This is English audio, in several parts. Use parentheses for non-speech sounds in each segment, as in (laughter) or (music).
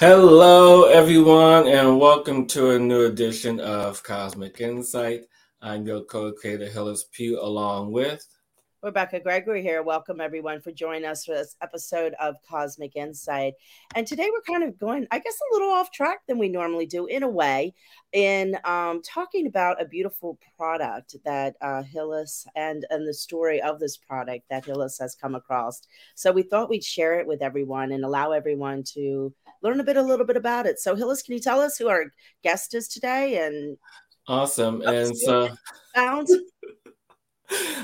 Hello, everyone, and welcome to a new edition of Cosmic Insight. I'm your co-creator Hillis Pugh, along with Rebecca Gregory here. Welcome everyone for joining us for this episode of Cosmic Insight. And today we're kind of going, I guess, a little off track than we normally do in a way, in um, talking about a beautiful product that uh, Hillis and and the story of this product that Hillis has come across. So we thought we'd share it with everyone and allow everyone to learn a bit, a little bit about it. So Hillis, can you tell us who our guest is today? And awesome. And so. Sounds. (laughs)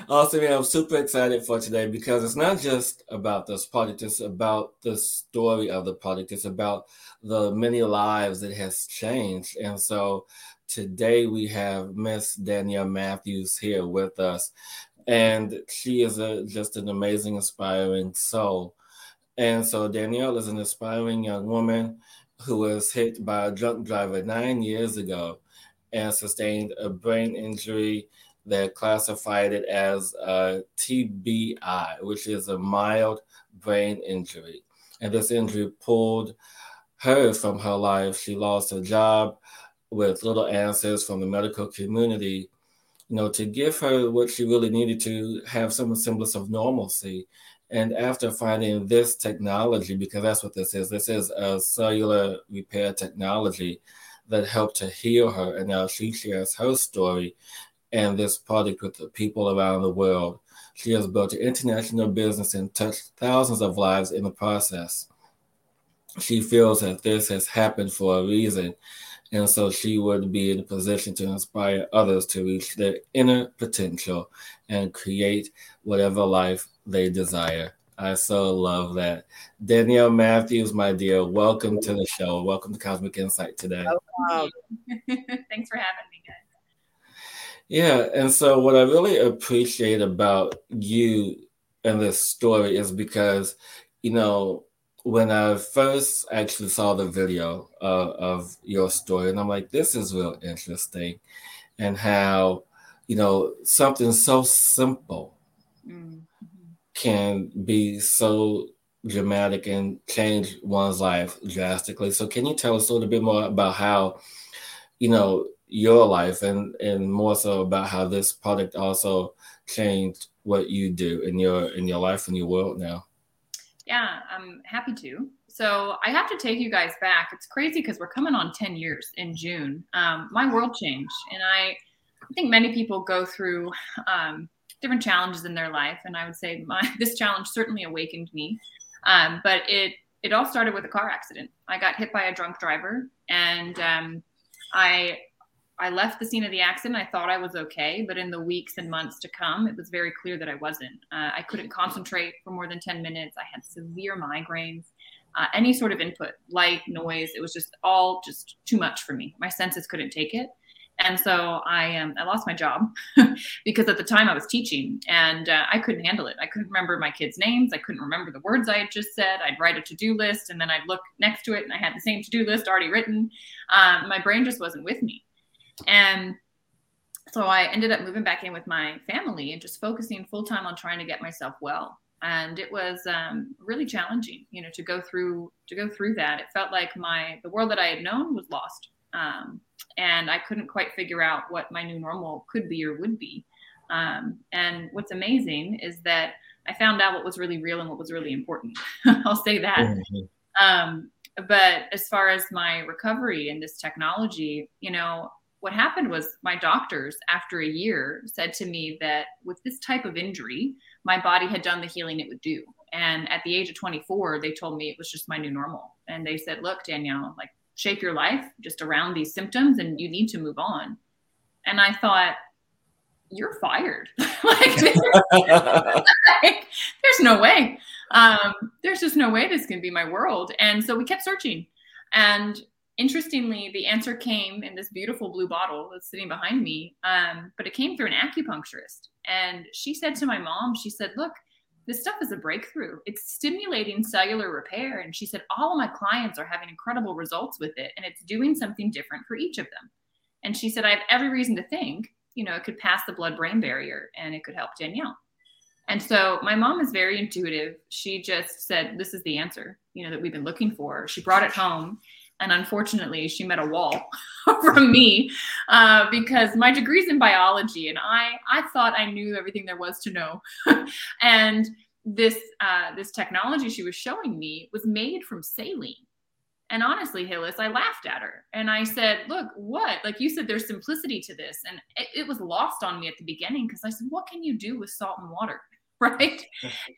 Awesome. Yeah, I'm super excited for today because it's not just about this product, it's about the story of the product. It's about the many lives it has changed. And so today we have Miss Danielle Matthews here with us. And she is a, just an amazing, inspiring soul. And so Danielle is an aspiring young woman who was hit by a drunk driver nine years ago and sustained a brain injury that classified it as a TBI, which is a mild brain injury. And this injury pulled her from her life. She lost her job with little answers from the medical community, you know, to give her what she really needed to have some semblance of normalcy. And after finding this technology, because that's what this is, this is a cellular repair technology that helped to heal her. And now she shares her story and this project with the people around the world. She has built an international business and touched thousands of lives in the process. She feels that this has happened for a reason, and so she would be in a position to inspire others to reach their inner potential and create whatever life they desire. I so love that. Danielle Matthews, my dear, welcome to the show. Welcome to Cosmic Insight today. Oh, (laughs) Thanks for having me, guys. Yeah, and so what I really appreciate about you and this story is because, you know, when I first actually saw the video uh, of your story, and I'm like, this is real interesting, and how, you know, something so simple mm-hmm. can be so dramatic and change one's life drastically. So, can you tell us a little bit more about how, you know, your life and and more so about how this product also changed what you do in your in your life and your world now yeah i'm happy to. So i have to take you guys back. It's crazy because we're coming on 10 years in june. Um, my world changed and i i think many people go through um, different challenges in their life and i would say my (laughs) this challenge certainly awakened me. Um, but it it all started with a car accident. I got hit by a drunk driver and um, i I left the scene of the accident. I thought I was okay, but in the weeks and months to come, it was very clear that I wasn't. Uh, I couldn't concentrate for more than 10 minutes. I had severe migraines. Uh, any sort of input, light, noise, it was just all just too much for me. My senses couldn't take it. And so I um, I lost my job (laughs) because at the time I was teaching and uh, I couldn't handle it. I couldn't remember my kids' names. I couldn't remember the words I had just said. I'd write a to do list and then I'd look next to it and I had the same to do list already written. Um, my brain just wasn't with me. And so I ended up moving back in with my family and just focusing full time on trying to get myself well. And it was um, really challenging, you know, to go through to go through that. It felt like my the world that I had known was lost, um, and I couldn't quite figure out what my new normal could be or would be. Um, and what's amazing is that I found out what was really real and what was really important. (laughs) I'll say that. Mm-hmm. Um, but as far as my recovery and this technology, you know, what happened was my doctors after a year said to me that with this type of injury my body had done the healing it would do. And at the age of 24 they told me it was just my new normal. And they said look danielle like shape your life just around these symptoms and you need to move on. And i thought you're fired. (laughs) Like, (laughs) like, there's no way. Um, there's just no way this can be my world. And so we kept searching. And interestingly, the answer came in this beautiful blue bottle that's sitting behind me, um, but it came through an acupuncturist. And she said to my mom, she said, Look, this stuff is a breakthrough. It's stimulating cellular repair. And she said, All of my clients are having incredible results with it, and it's doing something different for each of them. And she said, I have every reason to think, you know, it could pass the blood brain barrier and it could help Danielle. And so my mom is very intuitive. She just said, This is the answer, you know, that we've been looking for. She brought it home. And unfortunately, she met a wall (laughs) from me uh, because my degree's in biology, and I I thought I knew everything there was to know. (laughs) and this uh, this technology she was showing me was made from saline. And honestly, Hillis, I laughed at her and I said, Look, what? Like you said, there's simplicity to this. And it, it was lost on me at the beginning because I said, What can you do with salt and water? (laughs) Right.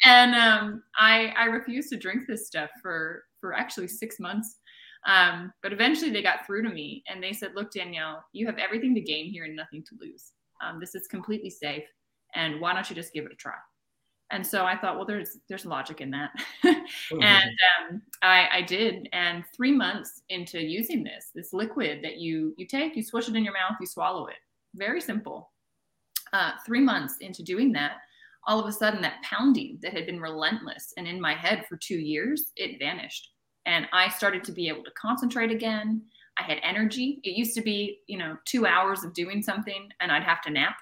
and um, I, I refused to drink this stuff for, for actually six months. Um, but eventually they got through to me and they said, Look, Danielle, you have everything to gain here and nothing to lose. Um, this is completely safe. And why don't you just give it a try? and so I thought, well, there's there's logic in that, (laughs) mm-hmm. and um, I, I did. And three months into using this, this liquid that you you take, you swish it in your mouth, you swallow it. Very simple. Uh, three months into doing that, all of a sudden, that pounding that had been relentless and in my head for two years, it vanished, and I started to be able to concentrate again. I had energy. It used to be, you know, two hours of doing something, and I'd have to nap.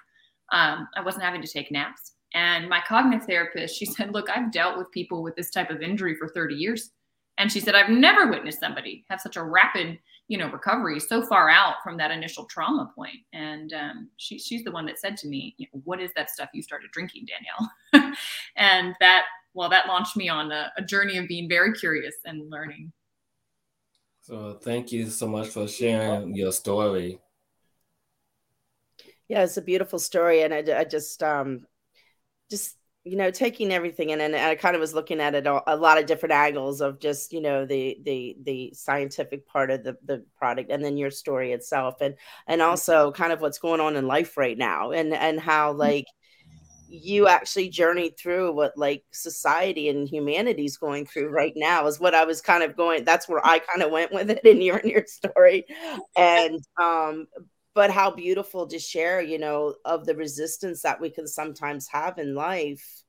Um, I wasn't having to take naps and my cognitive therapist, she (laughs) said, Look, I've dealt with people with this type of injury for 30 years. And she said, I've never witnessed somebody have such a rapid, you know, recovery so far out from that initial trauma point. And um, she, she's the one that said to me, you know, What is that stuff you started drinking, Danielle? (laughs) and that, well, that launched me on a, a journey of being very curious and learning. So thank you so much for sharing your story. Yeah, it's a beautiful story, and I, I just um, just you know taking everything in and i kind of was looking at it a, a lot of different angles of just you know the the the scientific part of the the product and then your story itself and and mm-hmm. also kind of what's going on in life right now and and how mm-hmm. You actually journeyed through what like society and humanity's going through right now is what I was kind of going that's where I kind of went with it in your in your story. And um but how beautiful to share, you know, of the resistance that we can sometimes have in life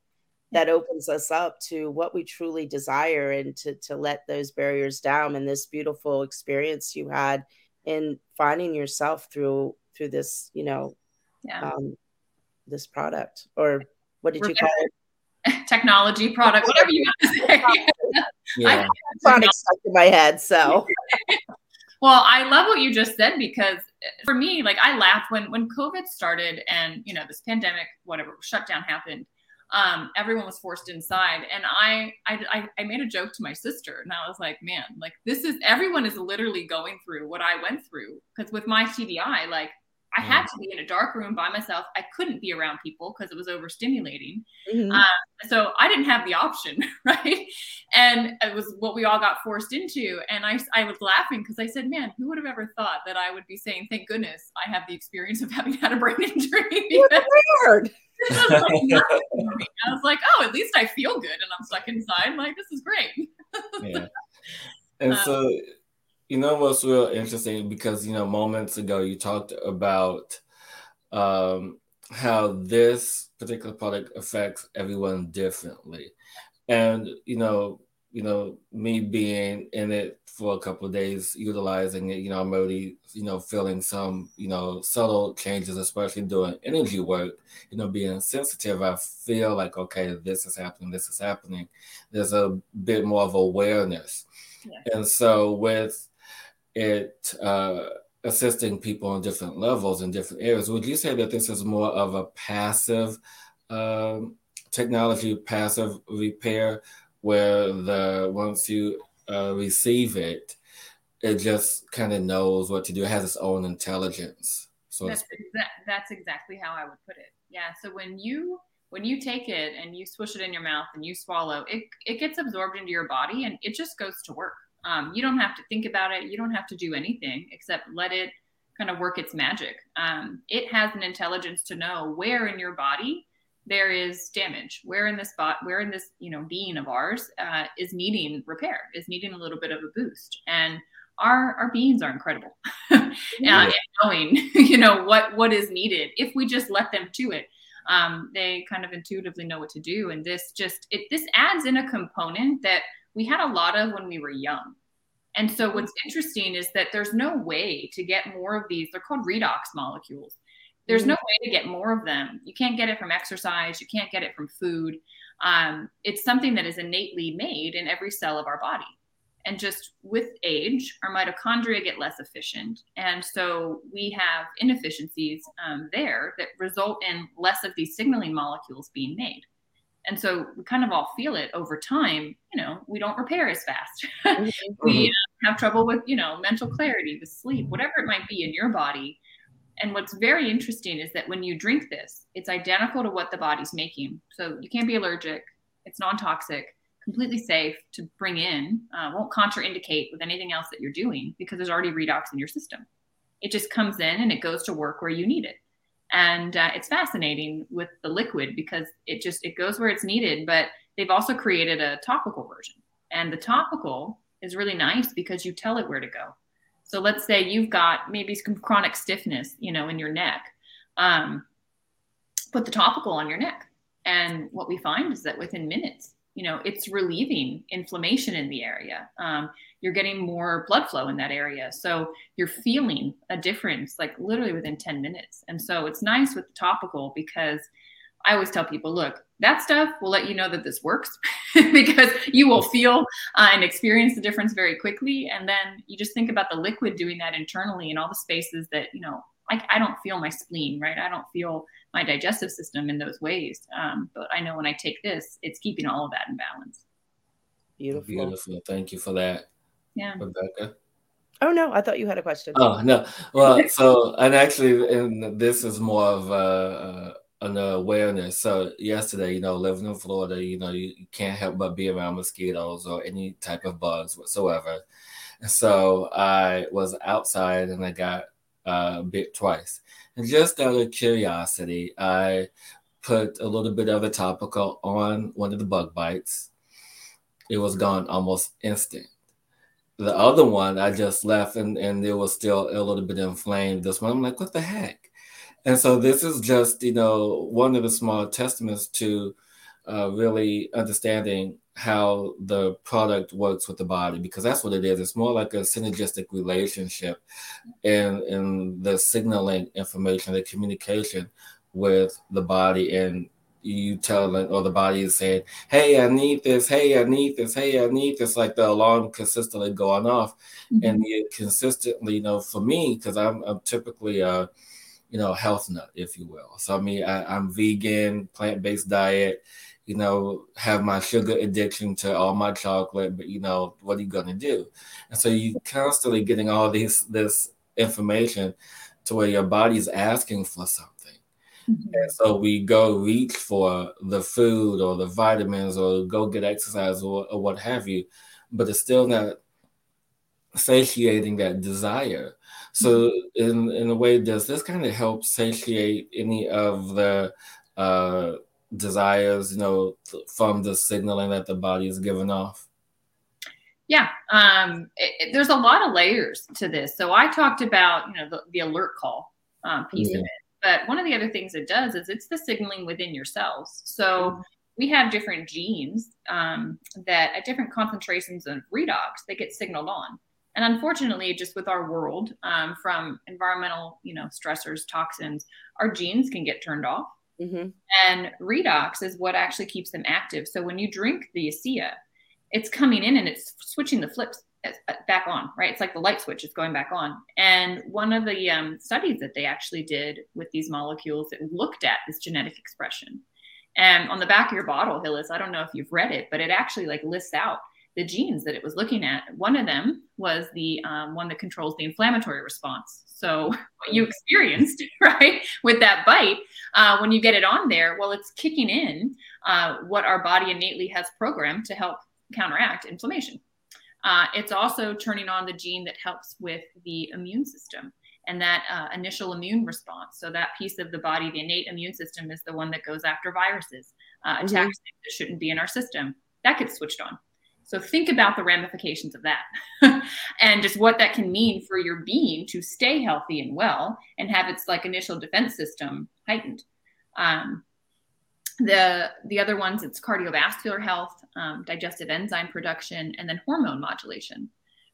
that opens us up to what we truly desire and to to let those barriers down and this beautiful experience you had in finding yourself through through this, you know, yeah. um, this product or what did you call it? (laughs) Technology product, whatever you want to say. (laughs) yeah. product stuck in my head, so (laughs) Well, I love what you just said because eh, for me, like I laughed when when COVID started and you know this pandemic, whatever shutdown happened. Um, everyone was forced inside, and I, I I made a joke to my sister, and I was like, man, like this is everyone is literally going through what I went through because with my TBI, like I had to be in a dark room by myself. I couldn't be around people because it was overstimulating. Mm-hmm. Uh, so I didn't have the option, (laughs) right? And it was what we all got forced into. And I, I was laughing because I said, man, who would have ever thought that I would be saying, thank goodness I have the experience of (laughs) having had a brain injury? weird. (laughs) I was like, oh, at least I feel good and I'm stuck inside. Like, this is great. yeah. And so, you know what's real interesting because you know moments ago you talked about um, how this particular product affects everyone differently, and you know, you know, me being in it for a couple of days, utilizing it, you know, I'm already, you know, feeling some, you know, subtle changes, especially doing energy work, you know, being sensitive. I feel like, okay, this is happening, this is happening. There's a bit more of awareness. Yeah. And so with it uh, assisting people on different levels in different areas. Would you say that this is more of a passive um, technology, passive repair, where the once you uh, receive it, it just kind of knows what to do. It has its own intelligence. So that's, exa- that's exactly how I would put it. Yeah. So when you when you take it and you swish it in your mouth and you swallow, it it gets absorbed into your body and it just goes to work. Um, you don't have to think about it. You don't have to do anything except let it kind of work its magic. Um, it has an intelligence to know where in your body there is damage, where in this spot, where in this you know being of ours uh, is needing repair, is needing a little bit of a boost. And our our beings are incredible, yeah. (laughs) and knowing (laughs) you know what what is needed if we just let them to it. Um, they kind of intuitively know what to do, and this just it this adds in a component that we had a lot of when we were young. And so what's interesting is that there's no way to get more of these. They're called redox molecules. There's mm-hmm. no way to get more of them. You can't get it from exercise. You can't get it from food. Um, it's something that is innately made in every cell of our body. And just with age, our mitochondria get less efficient. And so we have inefficiencies um, there that result in less of these signaling molecules being made. And so we kind of all feel it over time. You know, we don't repair as fast. Mm-hmm. (laughs) we uh, have trouble with, you know, mental clarity, with sleep, whatever it might be in your body. And what's very interesting is that when you drink this, it's identical to what the body's making. So you can't be allergic, it's non toxic, completely safe to bring in, uh, won't contraindicate with anything else that you're doing because there's already redox in your system. It just comes in and it goes to work where you need it. And uh, it's fascinating with the liquid because it just it goes where it's needed. But they've also created a topical version, and the topical is really nice because you tell it where to go. So let's say you've got maybe some chronic stiffness, you know, in your neck. Um, put the topical on your neck. And what we find is that within minutes, you know, it's relieving inflammation in the area. Um, you're getting more blood flow in that area. So you're feeling a difference like literally within 10 minutes. And so it's nice with the topical because I always tell people, look, that stuff will let you know that this works (laughs) because you will feel uh, and experience the difference very quickly. And then you just think about the liquid doing that internally in all the spaces that, you know, I, I don't feel my spleen, right? I don't feel my digestive system in those ways. Um, but I know when I take this, it's keeping all of that in balance. Beautiful. Beautiful. Thank you for that. Yeah. Rebecca. Oh no, I thought you had a question. Oh no. Well, (laughs) so and actually, and this is more of a, an awareness. So yesterday, you know, living in Florida, you know, you, you, can't help but be around mosquitoes or any type of bugs whatsoever. So I was outside and I got uh, bit twice. And just out of curiosity, I put a little bit of a topical on one of the bug bites. It was gone almost instant. The other one I just left and, and it was still a little bit inflamed. This one, I'm like, what the heck? And so this is just, you know, one of the small testaments to uh, really understanding how the product works with the body because that's what it is. It's more like a synergistic relationship and in the signaling information, the communication with the body and you tell it or the body is saying, Hey, I need this, hey, I need this, hey, I need this, like the alarm consistently going off. Mm-hmm. And you consistently, you know, for me, because I'm I'm typically a you know, health nut, if you will. So I mean I, I'm vegan, plant-based diet you know, have my sugar addiction to all my chocolate, but you know, what are you gonna do? And so you constantly getting all these this information to where your body's asking for something. Mm-hmm. And so we go reach for the food or the vitamins or go get exercise or, or what have you, but it's still not satiating that desire. So mm-hmm. in in a way, does this kind of help satiate any of the uh desires, you know, from the signaling that the body is giving off? Yeah, um, it, it, there's a lot of layers to this. So I talked about, you know, the, the alert call um, piece yeah. of it. But one of the other things it does is it's the signaling within your cells. So mm-hmm. we have different genes um, that at different concentrations of redox, they get signaled on. And unfortunately, just with our world, um, from environmental, you know, stressors, toxins, our genes can get turned off. Mm-hmm. And redox is what actually keeps them active. So when you drink the ASEA, it's coming in and it's switching the flips uh, back on, right? It's like the light switch is going back on. And one of the um, studies that they actually did with these molecules that looked at this genetic expression. And on the back of your bottle, Hillis, I don't know if you've read it, but it actually like lists out the genes that it was looking at. One of them was the um, one that controls the inflammatory response. So (laughs) what you experienced, (laughs) right, with that bite, uh, when you get it on there, well, it's kicking in uh, what our body innately has programmed to help counteract inflammation. Uh, it's also turning on the gene that helps with the immune system and that uh, initial immune response. So that piece of the body, the innate immune system, is the one that goes after viruses, uh, attacks mm-hmm. that shouldn't be in our system. That gets switched on. So think about the ramifications of that (laughs) and just what that can mean for your being to stay healthy and well and have its like initial defense system heightened. Um, the the other ones it's cardiovascular health, um, digestive enzyme production, and then hormone modulation.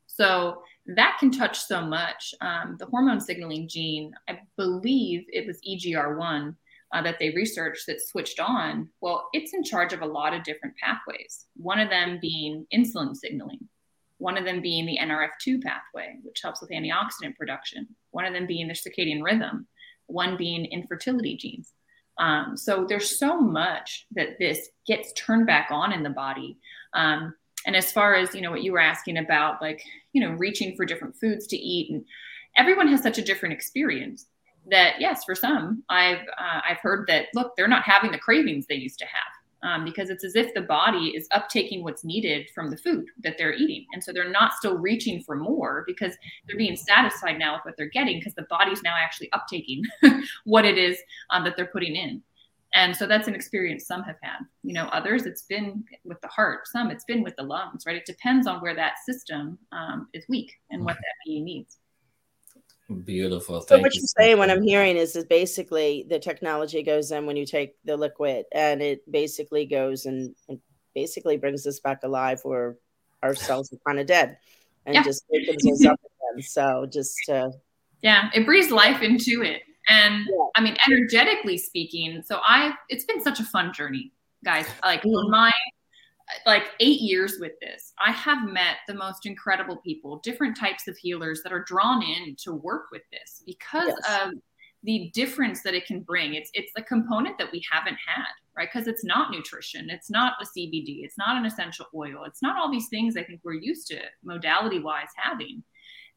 So that can touch so much. Um, the hormone signaling gene, I believe it was EGR1 uh, that they researched that switched on. Well, it's in charge of a lot of different pathways, one of them being insulin signaling, one of them being the NRF2 pathway, which helps with antioxidant production, one of them being the circadian rhythm, one being infertility genes. Um, so there's so much that this gets turned back on in the body. Um, and as far as you know what you were asking about like you know reaching for different foods to eat and everyone has such a different experience that yes for some i've uh, i've heard that look they're not having the cravings they used to have um, because it's as if the body is uptaking what's needed from the food that they're eating. And so they're not still reaching for more because they're being satisfied now with what they're getting because the body's now actually uptaking (laughs) what it is um, that they're putting in. And so that's an experience some have had. You know others it's been with the heart some it's been with the lungs right? It depends on where that system um, is weak and what that being needs beautiful so what you are saying what i'm hearing is that basically the technology goes in when you take the liquid and it basically goes and, and basically brings us back alive where our cells are kind of dead and yeah. just (laughs) opens us up again so just uh, yeah it breathes life into it and yeah. I mean, energetically speaking, so I it's been such a fun journey, guys. Like mm-hmm. my like eight years with this, I have met the most incredible people, different types of healers that are drawn in to work with this because yes. of the difference that it can bring. It's it's a component that we haven't had, right? Because it's not nutrition, it's not a CBD, it's not an essential oil, it's not all these things I think we're used to modality wise having.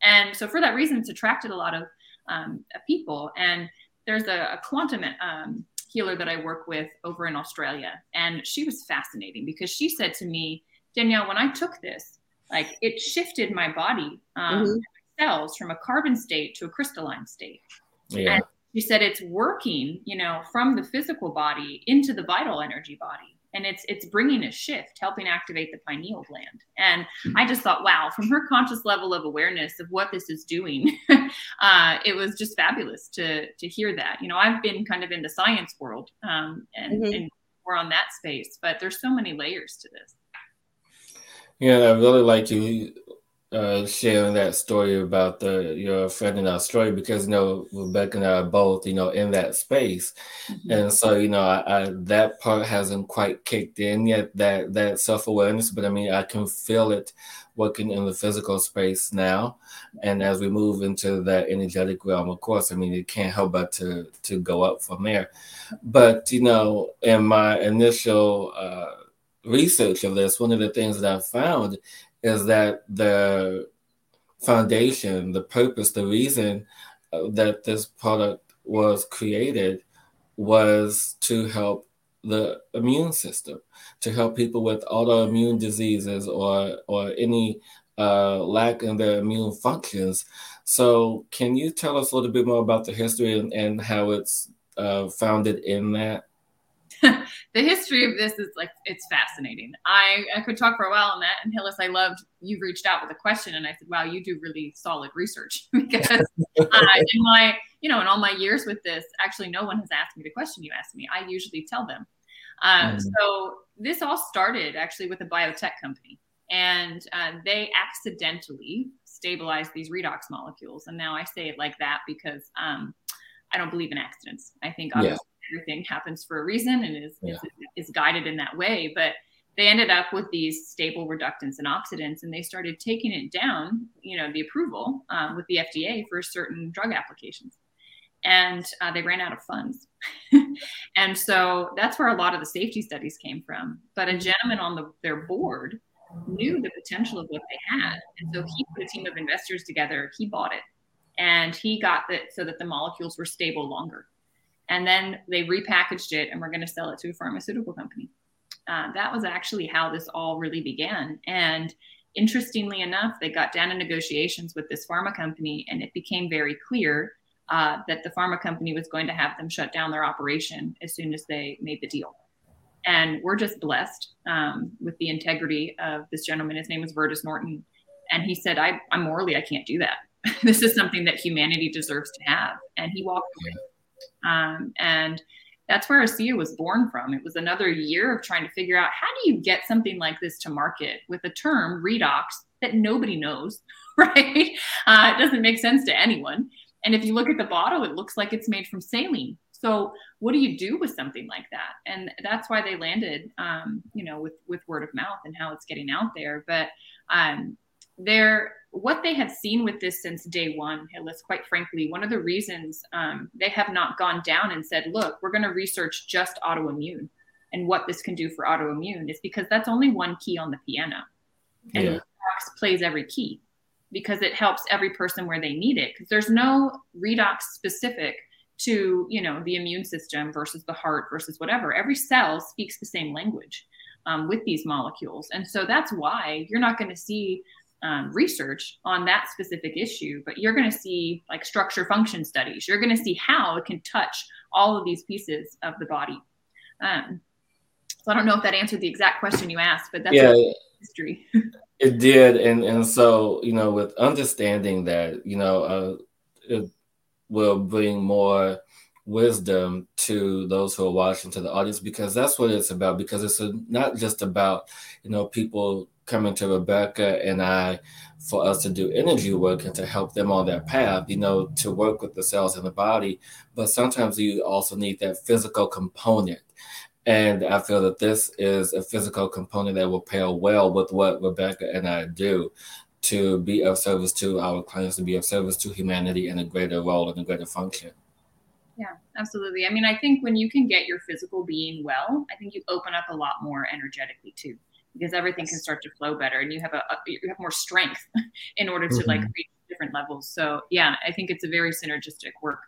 And so for that reason, it's attracted a lot of um, people. And there's a, a quantum um, healer that I work with over in Australia, and she was fascinating because she said to me, Danielle, when I took this, like it shifted my body um, mm-hmm. cells from a carbon state to a crystalline state. Yeah. And she said it's working, you know, from the physical body into the vital energy body and it's it's bringing a shift helping activate the pineal gland and hmm. i just thought wow from her conscious level of awareness of what this is doing (laughs) uh, it was just fabulous to to hear that you know i've been kind of in the science world um, and, mm-hmm. and we're on that space but there's so many layers to this yeah i really like you uh, sharing that story about the your friend in Australia because you know Rebecca and I are both you know in that space, mm-hmm. and so you know I, I, that part hasn't quite kicked in yet that that self awareness, but I mean I can feel it working in the physical space now, and as we move into that energetic realm, of course, I mean it can't help but to to go up from there, but you know in my initial. Uh, research of this, one of the things that I found is that the foundation, the purpose, the reason uh, that this product was created was to help the immune system, to help people with autoimmune diseases or or any uh, lack in their immune functions. So, can you tell us a little bit more about the history and, and how it's uh, founded in that? The history of this is like it's fascinating. I, I could talk for a while on that. And Hillis, I loved you reached out with a question, and I said, "Wow, you do really solid research." (laughs) because (laughs) uh, in my you know in all my years with this, actually, no one has asked me the question you asked me. I usually tell them. Um, mm. So this all started actually with a biotech company, and uh, they accidentally stabilized these redox molecules. And now I say it like that because um, I don't believe in accidents. I think obviously everything happens for a reason and is, yeah. is, is guided in that way. But they ended up with these stable reductants and oxidants, and they started taking it down, you know, the approval um, with the FDA for certain drug applications. And uh, they ran out of funds. (laughs) and so that's where a lot of the safety studies came from. But a gentleman on the, their board knew the potential of what they had. And so he put a team of investors together, he bought it, and he got it so that the molecules were stable longer and then they repackaged it and we're going to sell it to a pharmaceutical company. Uh, that was actually how this all really began. And interestingly enough, they got down in negotiations with this pharma company, and it became very clear uh, that the pharma company was going to have them shut down their operation as soon as they made the deal. And we're just blessed um, with the integrity of this gentleman. His name was Verdis Norton. And he said, I, am morally, I can't do that. (laughs) this is something that humanity deserves to have. And he walked away. Um, and that's where ASEA was born from. It was another year of trying to figure out how do you get something like this to market with a term redox that nobody knows, (laughs) right? Uh, it doesn't make sense to anyone. And if you look at the bottle, it looks like it's made from saline. So what do you do with something like that? And that's why they landed, um, you know, with with word of mouth and how it's getting out there. But um, they're what they have seen with this since day one, Hillis, quite frankly, one of the reasons um, they have not gone down and said, look, we're going to research just autoimmune and what this can do for autoimmune is because that's only one key on the piano. And yeah. redox plays every key because it helps every person where they need it. Because there's no redox specific to, you know, the immune system versus the heart versus whatever. Every cell speaks the same language um, with these molecules. And so that's why you're not going to see um, research on that specific issue, but you're going to see like structure function studies. You're going to see how it can touch all of these pieces of the body. Um, so I don't know if that answered the exact question you asked, but that's yeah, history. (laughs) it did, and and so you know, with understanding that, you know, uh, it will bring more wisdom to those who are watching to the audience because that's what it's about because it's a, not just about you know people coming to Rebecca and I for us to do energy work and to help them on their path, you know, to work with the cells in the body. But sometimes you also need that physical component. And I feel that this is a physical component that will pair well with what Rebecca and I do to be of service to our clients, to be of service to humanity in a greater role and a greater function. Yeah, absolutely. I mean, I think when you can get your physical being well, I think you open up a lot more energetically too because everything can start to flow better and you have a, a you have more strength (laughs) in order to mm-hmm. like reach different levels so yeah i think it's a very synergistic work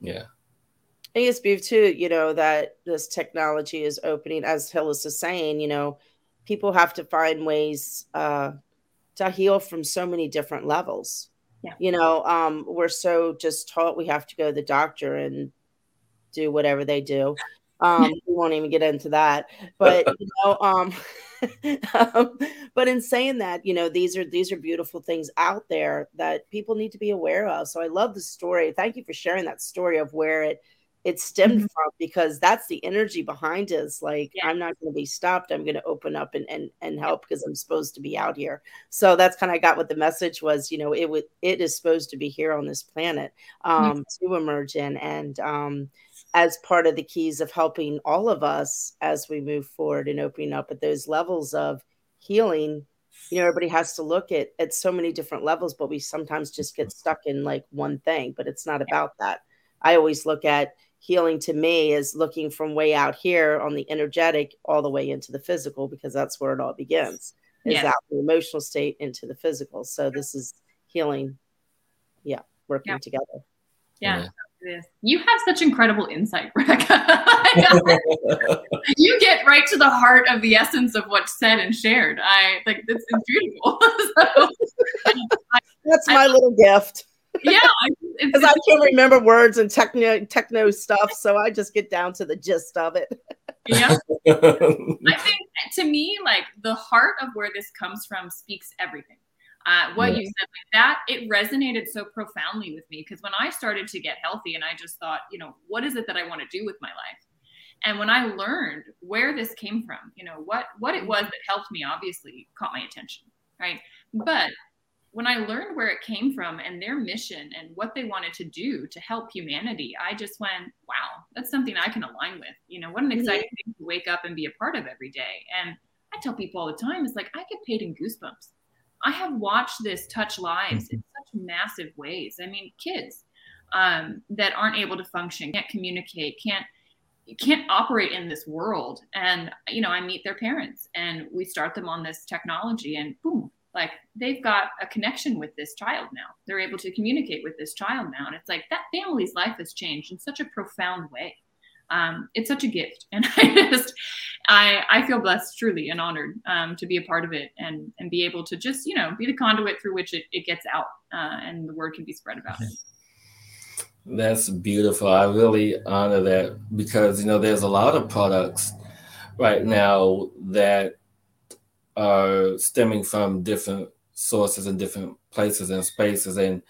yeah I think it's beautiful too, you know, that this technology is opening, as Hillis is saying, you know, people have to find ways uh, to heal from so many different levels. Yeah. You know, um, we're so just taught we have to go to the doctor and do whatever they do. Um, (laughs) we won't even get into that, but you know, um, (laughs) um, but in saying that, you know, these are these are beautiful things out there that people need to be aware of. So I love the story. Thank you for sharing that story of where it it stemmed mm-hmm. from because that's the energy behind. It's like yeah. I'm not going to be stopped. I'm going to open up and and and help because I'm supposed to be out here. So that's kind of got what the message was. You know, it would it is supposed to be here on this planet um, to emerge in and um, as part of the keys of helping all of us as we move forward and opening up at those levels of healing. You know everybody has to look at at so many different levels but we sometimes just get stuck in like one thing but it's not about that. I always look at healing to me is looking from way out here on the energetic all the way into the physical because that's where it all begins is yeah. out the emotional state into the physical. So this is healing. Yeah working yeah. together. Yeah. yeah this. You have such incredible insight, Rebecca. (laughs) (laughs) you get right to the heart of the essence of what's said and shared. I think this is beautiful. (laughs) so, I, That's my I, little gift. Yeah, because I can't remember words and techno techno stuff, so I just get down to the gist of it. yeah, I think to me, like the heart of where this comes from speaks everything uh, what yeah. you said like that it resonated so profoundly with me because when i started to get healthy and i just thought you know what is it that i want to do with my life? And when i learned where this came from you know what what it was that helped me obviously caught my attention right? But when i learned where it came from and their mission and what they wanted to do to help humanity i just went wow that's something i can align with. You know what an exciting mm-hmm. thing to wake up and be a part of every day. And i tell people all the time it's like i get paid in goosebumps I have watched this touch lives in mm-hmm. such massive ways. I mean, kids um, that aren't able to function, can't communicate, can't can't operate in this world. And you know, I meet their parents, and we start them on this technology, and boom, like they've got a connection with this child now. They're able to communicate with this child now, and it's like that family's life has changed in such a profound way um, it's such a gift. (laughs) And i just i i feel blessed truly and honored um, to be a part of it and and be able to just you know be the conduit through which it, it gets out uh, and the word can be spread about. It (laughs) that's beautiful. I really honor that because you know there's a lot of products right now that are stemming from different sources and different places and spaces. And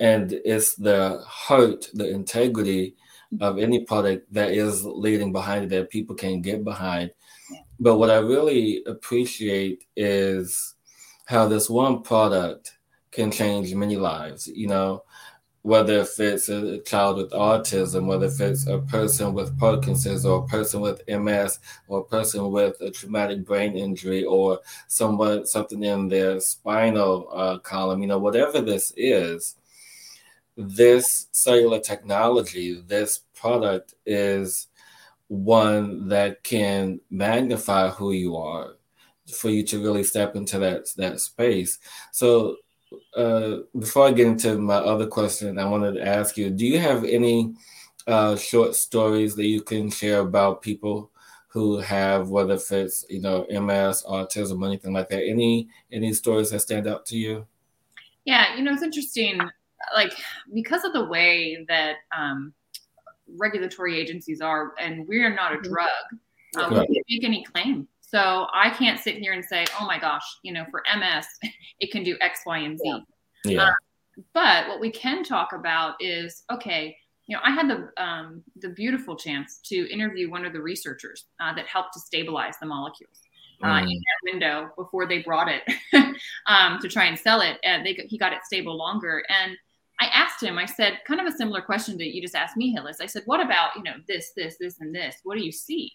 and it's the heart the integrity of any product that is leading behind it that people can get behind. But what I really appreciate is how this one product can change many lives. You know, whether if it's a child with autism, whether if it's a person with Parkinson's or a person with MS or a person with a traumatic brain injury or someone something in their spinal uh, column, you know, whatever this is, this cellular technology, this product is one that can magnify who you are for you to really step into that that space. So uh, before I get into my other question, I wanted to ask you: Do you have any uh, short stories that you can share about people who have, whether if it's you know MS, autism, anything like that? Any any stories that stand out to you? Yeah, you know it's interesting. Like because of the way that um, regulatory agencies are, and we are not a mm-hmm. drug, um, right. we can't make any claim so I can't sit here and say, oh my gosh, you know, for MS, (laughs) it can do X, Y, and Z. Yeah. Uh, but what we can talk about is okay, you know, I had the um, the beautiful chance to interview one of the researchers uh, that helped to stabilize the molecules. Uh, mm. in that window before they brought it (laughs) um, to try and sell it, and they he got it stable longer. And I asked him, I said, kind of a similar question that you just asked me, Hillis. I said, what about you know this, this, this, and this? What do you see?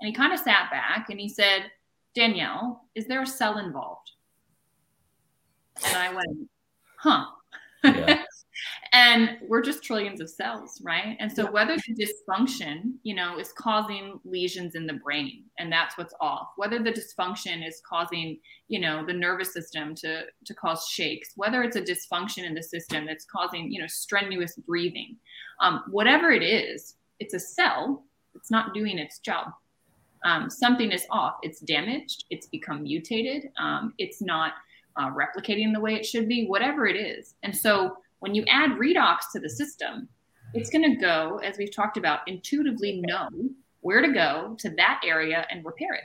And he kind of sat back and he said, Danielle, is there a cell involved? And I went, huh. Yeah. And we're just trillions of cells, right? And so whether the dysfunction, you know, is causing lesions in the brain and that's what's off, whether the dysfunction is causing, you know, the nervous system to to cause shakes, whether it's a dysfunction in the system that's causing, you know, strenuous breathing, um, whatever it is, it's a cell. It's not doing its job um, something is off. It's damaged. It's become mutated. Um, it's not uh, replicating the way it should be, whatever it is. And so when you add redox to the system, it's going to go, as we've talked about, intuitively know where to go to that area and repair it.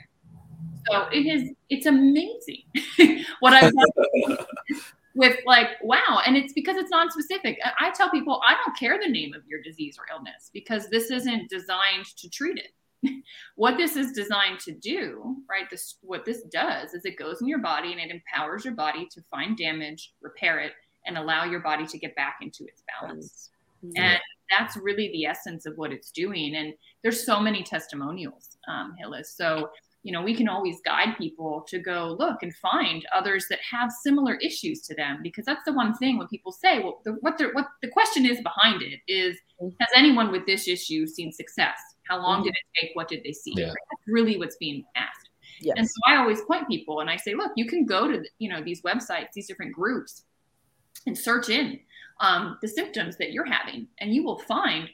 So it is, it's amazing (laughs) what I've done (laughs) with like, wow. And it's because it's non-specific. I tell people, I don't care the name of your disease or illness because this isn't designed to treat it (laughs) what this is designed to do, right? This what this does is it goes in your body and it empowers your body to find damage, repair it, and allow your body to get back into its balance. Mm-hmm. And that's really the essence of what it's doing. And there's so many testimonials, um, Hillis. So you know, we can always guide people to go look and find others that have similar issues to them because that's the one thing when people say, well, the, what the what the question is behind it is, mm-hmm. has anyone with this issue seen success? How long did mm-hmm. it take? What did they see? Yeah. That's really what's being asked. Yes. And so I always point people and I say, look, you can go to you know these websites, these different groups, and search in um, the symptoms that you're having, and you will find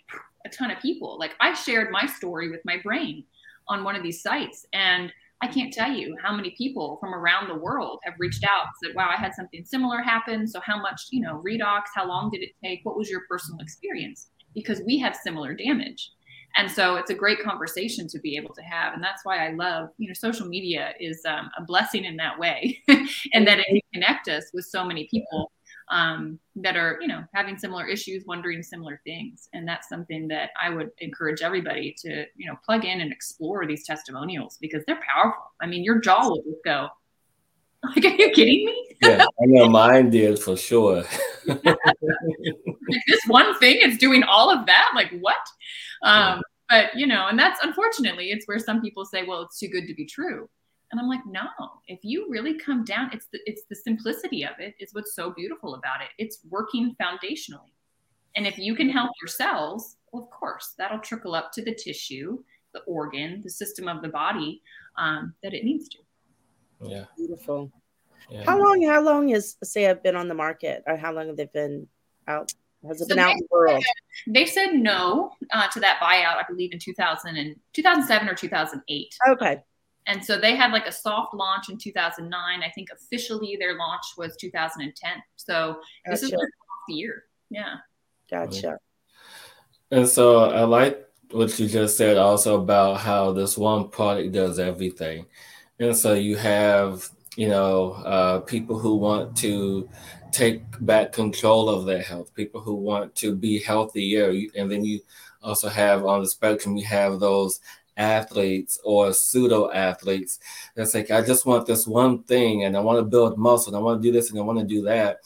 a ton of people. Like I shared my story with my brain on one of these sites, and I can't tell you how many people from around the world have reached out said, wow, I had something similar happen. So how much, you know, redox, how long did it take? What was your personal experience? Because we have similar damage and so it's a great conversation to be able to have and that's why i love you know social media is um, a blessing in that way (laughs) and that it can connect us with so many people um, that are you know having similar issues wondering similar things and that's something that i would encourage everybody to you know plug in and explore these testimonials because they're powerful i mean your jaw will just go (laughs) like, are you kidding me? yeah, I know mine did for sure. (laughs) this one thing is doing all of that. Like what? Um, yeah. But you know, and that's unfortunately, it's where some people say, "Well, it's too good to be true," and I'm like, no. If you really come down, it's the it's the simplicity of it. Is what's so beautiful about it. It's working foundationally, and if you can help your cells, well, of course, that'll trickle up to the tissue, the organ, the system of the body um, that it needs to. Yeah. Beautiful. Yeah. How long? How long has ASEA been on the market, or how long have they been out? Has it so been out in the world? They said no uh, to that buyout, I believe, in 2000 and 2007 or 2008. Okay. And so they had like a soft launch in 2009. I think officially their launch was 2010. So gotcha. this is the year. Yeah. Gotcha. And so I like what you just said also about how this one product does everything. And so you have, you know, uh, people who want to take back control of their health, people who want to be healthier. And then you also have on the spectrum, you have those athletes or pseudo athletes that's like, I just want this one thing and I want to build muscle and I want to do this and I want to do that.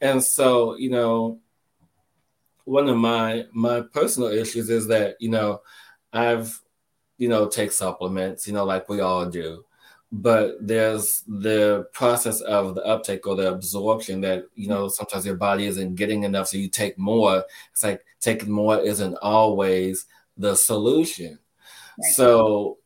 And so, you know, one of my my personal issues is that, you know, I've, you know, take supplements, you know, like we all do but there's the process of the uptake or the absorption that you know sometimes your body isn't getting enough so you take more it's like taking more isn't always the solution right. so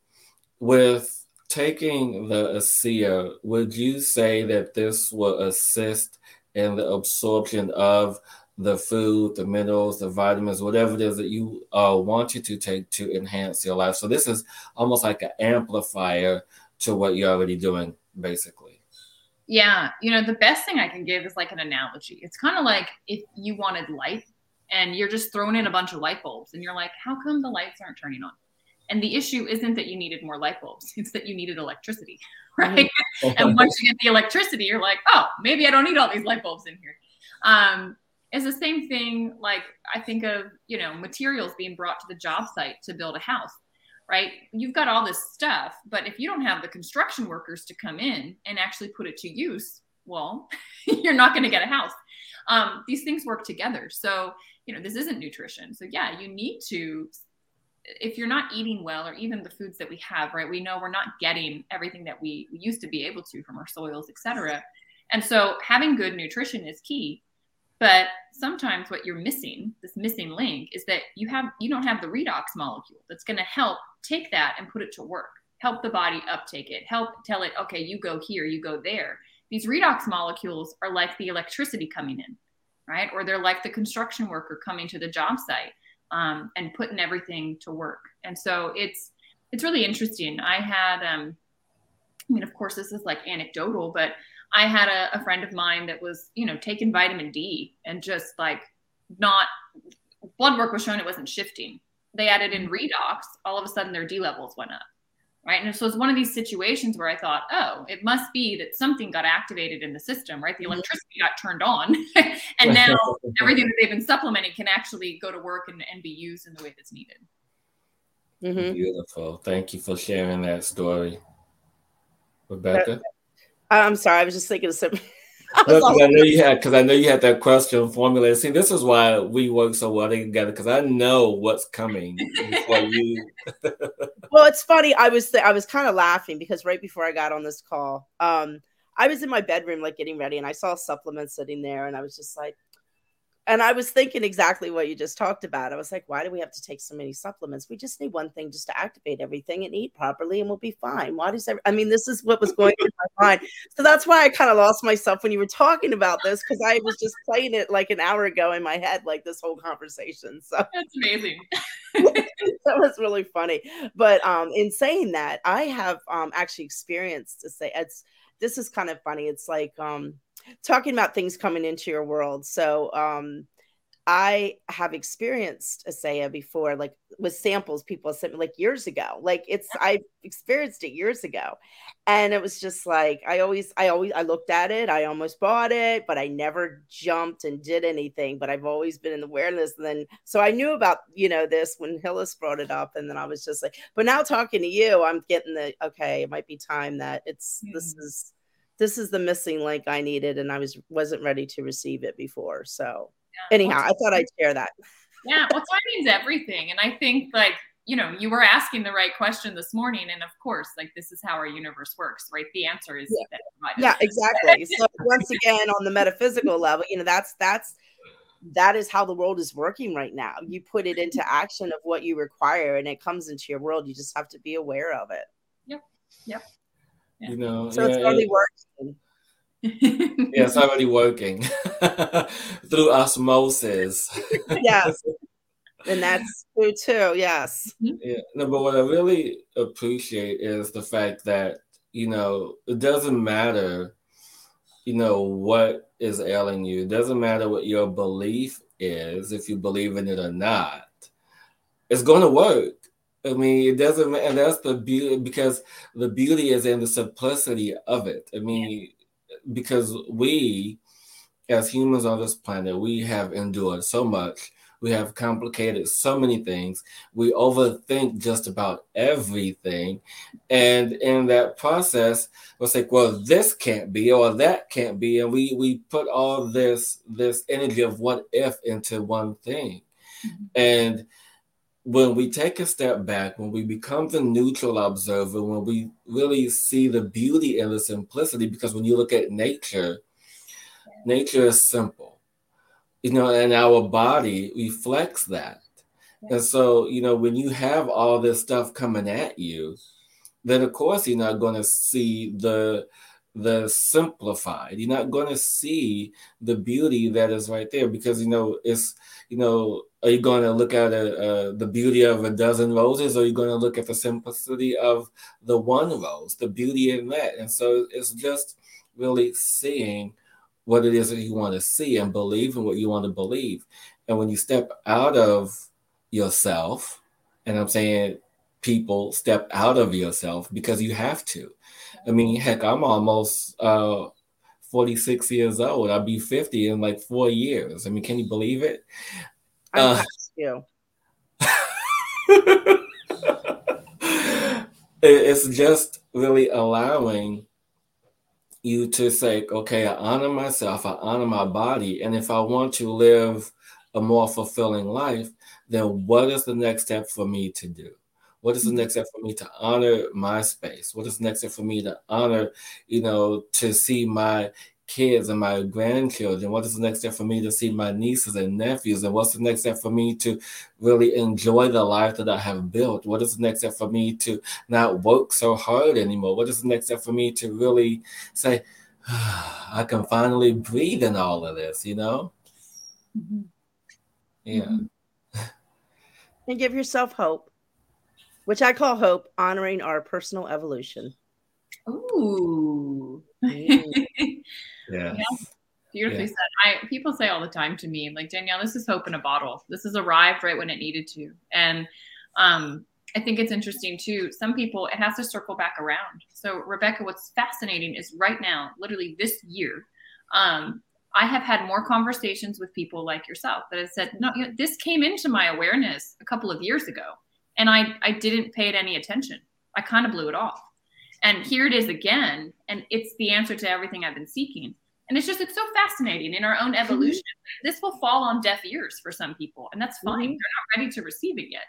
with taking the ASEA would you say that this will assist in the absorption of the food the minerals the vitamins whatever it is that you uh, want you to take to enhance your life so this is almost like an amplifier to what you're already doing, basically. Yeah, you know, the best thing I can give is like an analogy. It's kind of like if you wanted light and you're just throwing in a bunch of light bulbs and you're like, how come the lights aren't turning on? And the issue isn't that you needed more light bulbs, it's that you needed electricity, (laughs) right? Mm-hmm. and once you get the electricity, you're like, oh, maybe I don't need all these light bulbs in here. Um, it's the same thing, like I think of, you know, materials being brought to the job site to build a house right? You've got all this stuff, but if you don't have the construction workers to come in and actually put it to use, well, (laughs) you're not going to get a house. Um, these things work together. So, you know, this isn't nutrition. So, yeah, you need to, if you're not eating well, or even the foods that we have, right? We know we're not getting everything that we, used to be able to from our soils, et cetera. And so, having good nutrition is key. But sometimes what you're missing, this missing link, is that you have you don't have the redox molecule that's going to help take that and put it to work, help the body uptake it, help tell it, okay, you go here, you go there. These redox molecules are like the electricity coming in, right? Or they're like the construction worker coming to the job site um, and putting everything to work. And so it's it's really interesting. I had, um, I mean, of course, this is like anecdotal, but I had a, a friend of mine that was, you know, taking vitamin D and just like not blood work was showing it wasn't shifting. They added in mm-hmm. redox, all of a sudden their D levels went up. Right. And so it's one of these situations where I thought, oh, it must be that something got activated in the system, right? The mm-hmm. electricity got turned on. (laughs) and now (laughs) everything that they've been supplementing can actually go to work and, and be used in the way that's needed. Mm-hmm. Beautiful. Thank you for sharing that story. Rebecca? I'm sorry, I was just thinking of something. Because I, know you had because I know you had that question formulated. See, this is why we work so well together because I know what's coming for you. (laughs) well, it's funny. I was th- I was kind of laughing because right before I got on this call, um, I was in my bedroom like getting ready, and I saw supplements sitting there, and I was just like, and I was thinking exactly what you just talked about. I was like, why do we have to take so many supplements? We just need one thing just to activate everything and eat properly, and we'll be fine. Why does every- I mean, this is what was going through my mind. So that's why I kind of lost myself when you were talking about this because I was just playing it like an hour ago in my head, like this whole conversation. So that's amazing. (laughs) that was really funny. But um, in saying that, I have um, actually experienced to say it's this is kind of funny. It's like um talking about things coming into your world. So, um, I have experienced ASEA before, like with samples people sent me like years ago. Like it's I experienced it years ago. And it was just like I always I always I looked at it, I almost bought it, but I never jumped and did anything. But I've always been in the awareness. And then so I knew about, you know, this when Hillis brought it up. And then I was just like, but now talking to you, I'm getting the okay, it might be time that it's mm-hmm. this is this is the missing link I needed, and I was wasn't ready to receive it before. So yeah. anyhow, well, I thought I'd share that. Yeah, well, timing's everything, and I think like you know you were asking the right question this morning, and of course, like this is how our universe works, right? The answer is yeah, yeah exactly. so once again, on the metaphysical level, you know that's that's that is how the world is working right now. You put it into action of what you require, and it comes into your world. You just have to be aware of it. Yep. Yep. Yeah. You know, so yeah, it's already working. Yeah, it's already working (laughs) through osmosis. yes. And that's true too. Yes. Mm-hmm. Yeah. No, but what I really appreciate is the fact that, you know, it doesn't matter, you know, what is ailing you. It doesn't matter what your belief is, if you believe in it or not. It's going to work. I mean, it doesn't, and that's the beauty because the beauty is in the simplicity of it. I mean, because we, as humans on this planet, we have endured so much. We have complicated so many things. We overthink just about everything. And in that process, we'll say, well, this can't be or that can't be. And we we put all this this energy of what if into one thing. Mm-hmm. And when we take a step back, when we become the neutral observer, when we really see the beauty and the simplicity, because when you look at nature, nature is simple you know, and our body reflects that. And so, you know, when you have all this stuff coming at you, then of course you're not going to see the the simplified. You're not going to see the beauty that is right there because you know it's you know are you going to look at a, a, the beauty of a dozen roses or are you going to look at the simplicity of the one rose, the beauty in that? And so it's just really seeing what it is that you want to see and believe in what you want to believe. And when you step out of yourself, and I'm saying people step out of yourself because you have to. I mean, heck, I'm almost uh, 46 years old. I'll be 50 in like four years. I mean, can you believe it? I uh, you. (laughs) it's just really allowing you to say, okay, I honor myself, I honor my body. And if I want to live a more fulfilling life, then what is the next step for me to do? What is the next step for me to honor my space? What is the next step for me to honor, you know, to see my kids and my grandchildren? What is the next step for me to see my nieces and nephews? And what's the next step for me to really enjoy the life that I have built? What is the next step for me to not work so hard anymore? What is the next step for me to really say, I can finally breathe in all of this, you know? Mm-hmm. Yeah. Mm-hmm. And give yourself hope, which I call hope, honoring our personal evolution. Ooh. Mm. (laughs) Yeah. Beautifully yeah. said. I people say all the time to me, like Danielle, this is hope in a bottle. This has arrived right when it needed to. And um, I think it's interesting too. Some people, it has to circle back around. So, Rebecca, what's fascinating is right now, literally this year, um, I have had more conversations with people like yourself that have said, no, you know, this came into my awareness a couple of years ago, and I, I didn't pay it any attention. I kind of blew it off. And here it is again. And it's the answer to everything I've been seeking. And it's just, it's so fascinating in our own mm-hmm. evolution. Mm-hmm. This will fall on deaf ears for some people, and that's fine. Mm-hmm. They're not ready to receive it yet.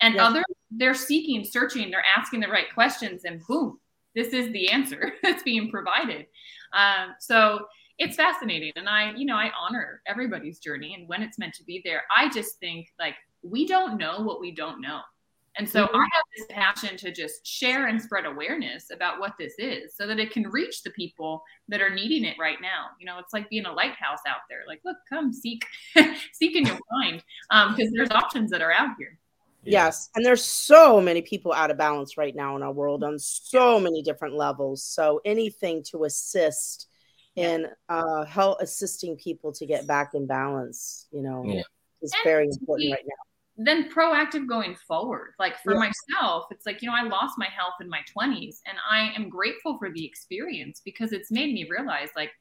And yes. others, they're seeking, searching, they're asking the right questions, and boom, this is the answer (laughs) that's being provided. Um, so it's fascinating. And I, you know, I honor everybody's journey and when it's meant to be there. I just think like we don't know what we don't know. And so mm-hmm. I have this passion to just share and spread awareness about what this is so that it can reach the people that are needing it right now. You know, it's like being a lighthouse out there. Like, look, come seek, (laughs) seek and you'll find because um, there's options that are out here. Yes. And there's so many people out of balance right now in our world on so many different levels. So anything to assist in uh help assisting people to get back in balance, you know, yeah. is and very important right now then proactive going forward. Like for yeah. myself, it's like, you know, I lost my health in my 20s and I am grateful for the experience because it's made me realize like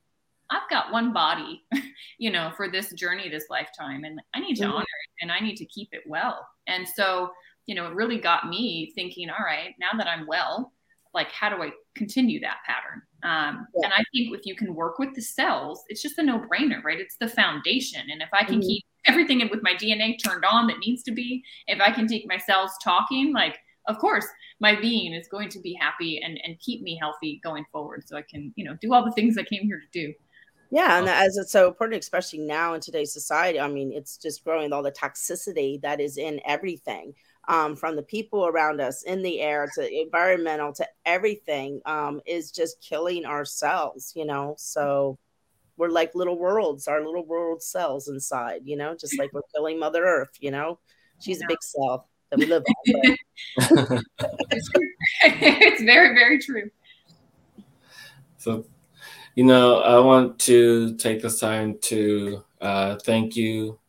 I've got one body, (laughs) you know, for this journey, this lifetime, and I need to mm-hmm. honor it and I need to keep it well. And so, you know, it really got me thinking, all right, now that I'm well, like how do I continue that pattern? Um, yeah. And I think if you can work with the cells, it's just a no brainer, right? It's the foundation. And if I can mm-hmm. keep everything with my DNA turned on that needs to be. If I can take my cells talking, like, of course, my being is going to be happy and, and keep me healthy going forward so I can, you know, do all the things I came here to do. Yeah, and as it's so important, especially now in today's society, I mean, it's just growing all the toxicity that is in everything, um, from the people around us, in the air, to environmental, to everything, um, is just killing ourselves, you know. So we're like little worlds, our little world cells inside, you know, just like we're (laughs) killing Mother Earth, you know. She's a big cell that we live on. (laughs) it's very, very true. So, you know, I want to take this time to uh, thank you,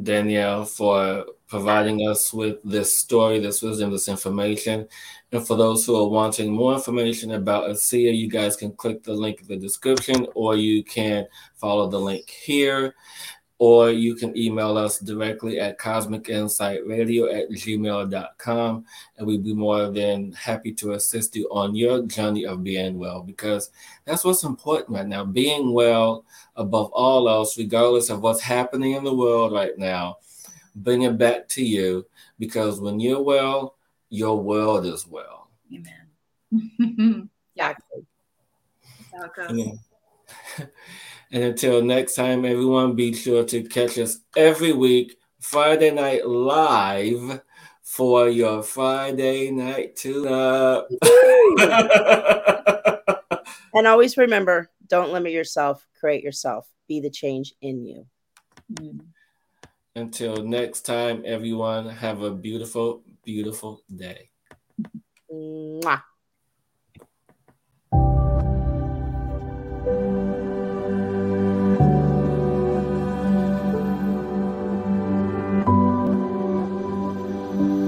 Danielle, for providing us with this story, this wisdom, this information. And for those who are wanting more information about ASEA, you guys can click the link in the description or you can follow the link here. or you can email us directly at cosmicinsightradio at gmail.com and we'd be more than happy to assist you on your journey of being well because that's what's important right now being well above all else regardless of what's happening in the world right now bring it back to you because when you're well your world is well amen (laughs) yeah and, (laughs) and until next time, everyone, be sure to catch us every week, Friday night live for your Friday night tune up. (laughs) and always remember don't limit yourself, create yourself, be the change in you. Mm. Until next time, everyone, have a beautiful, beautiful day. Mwah.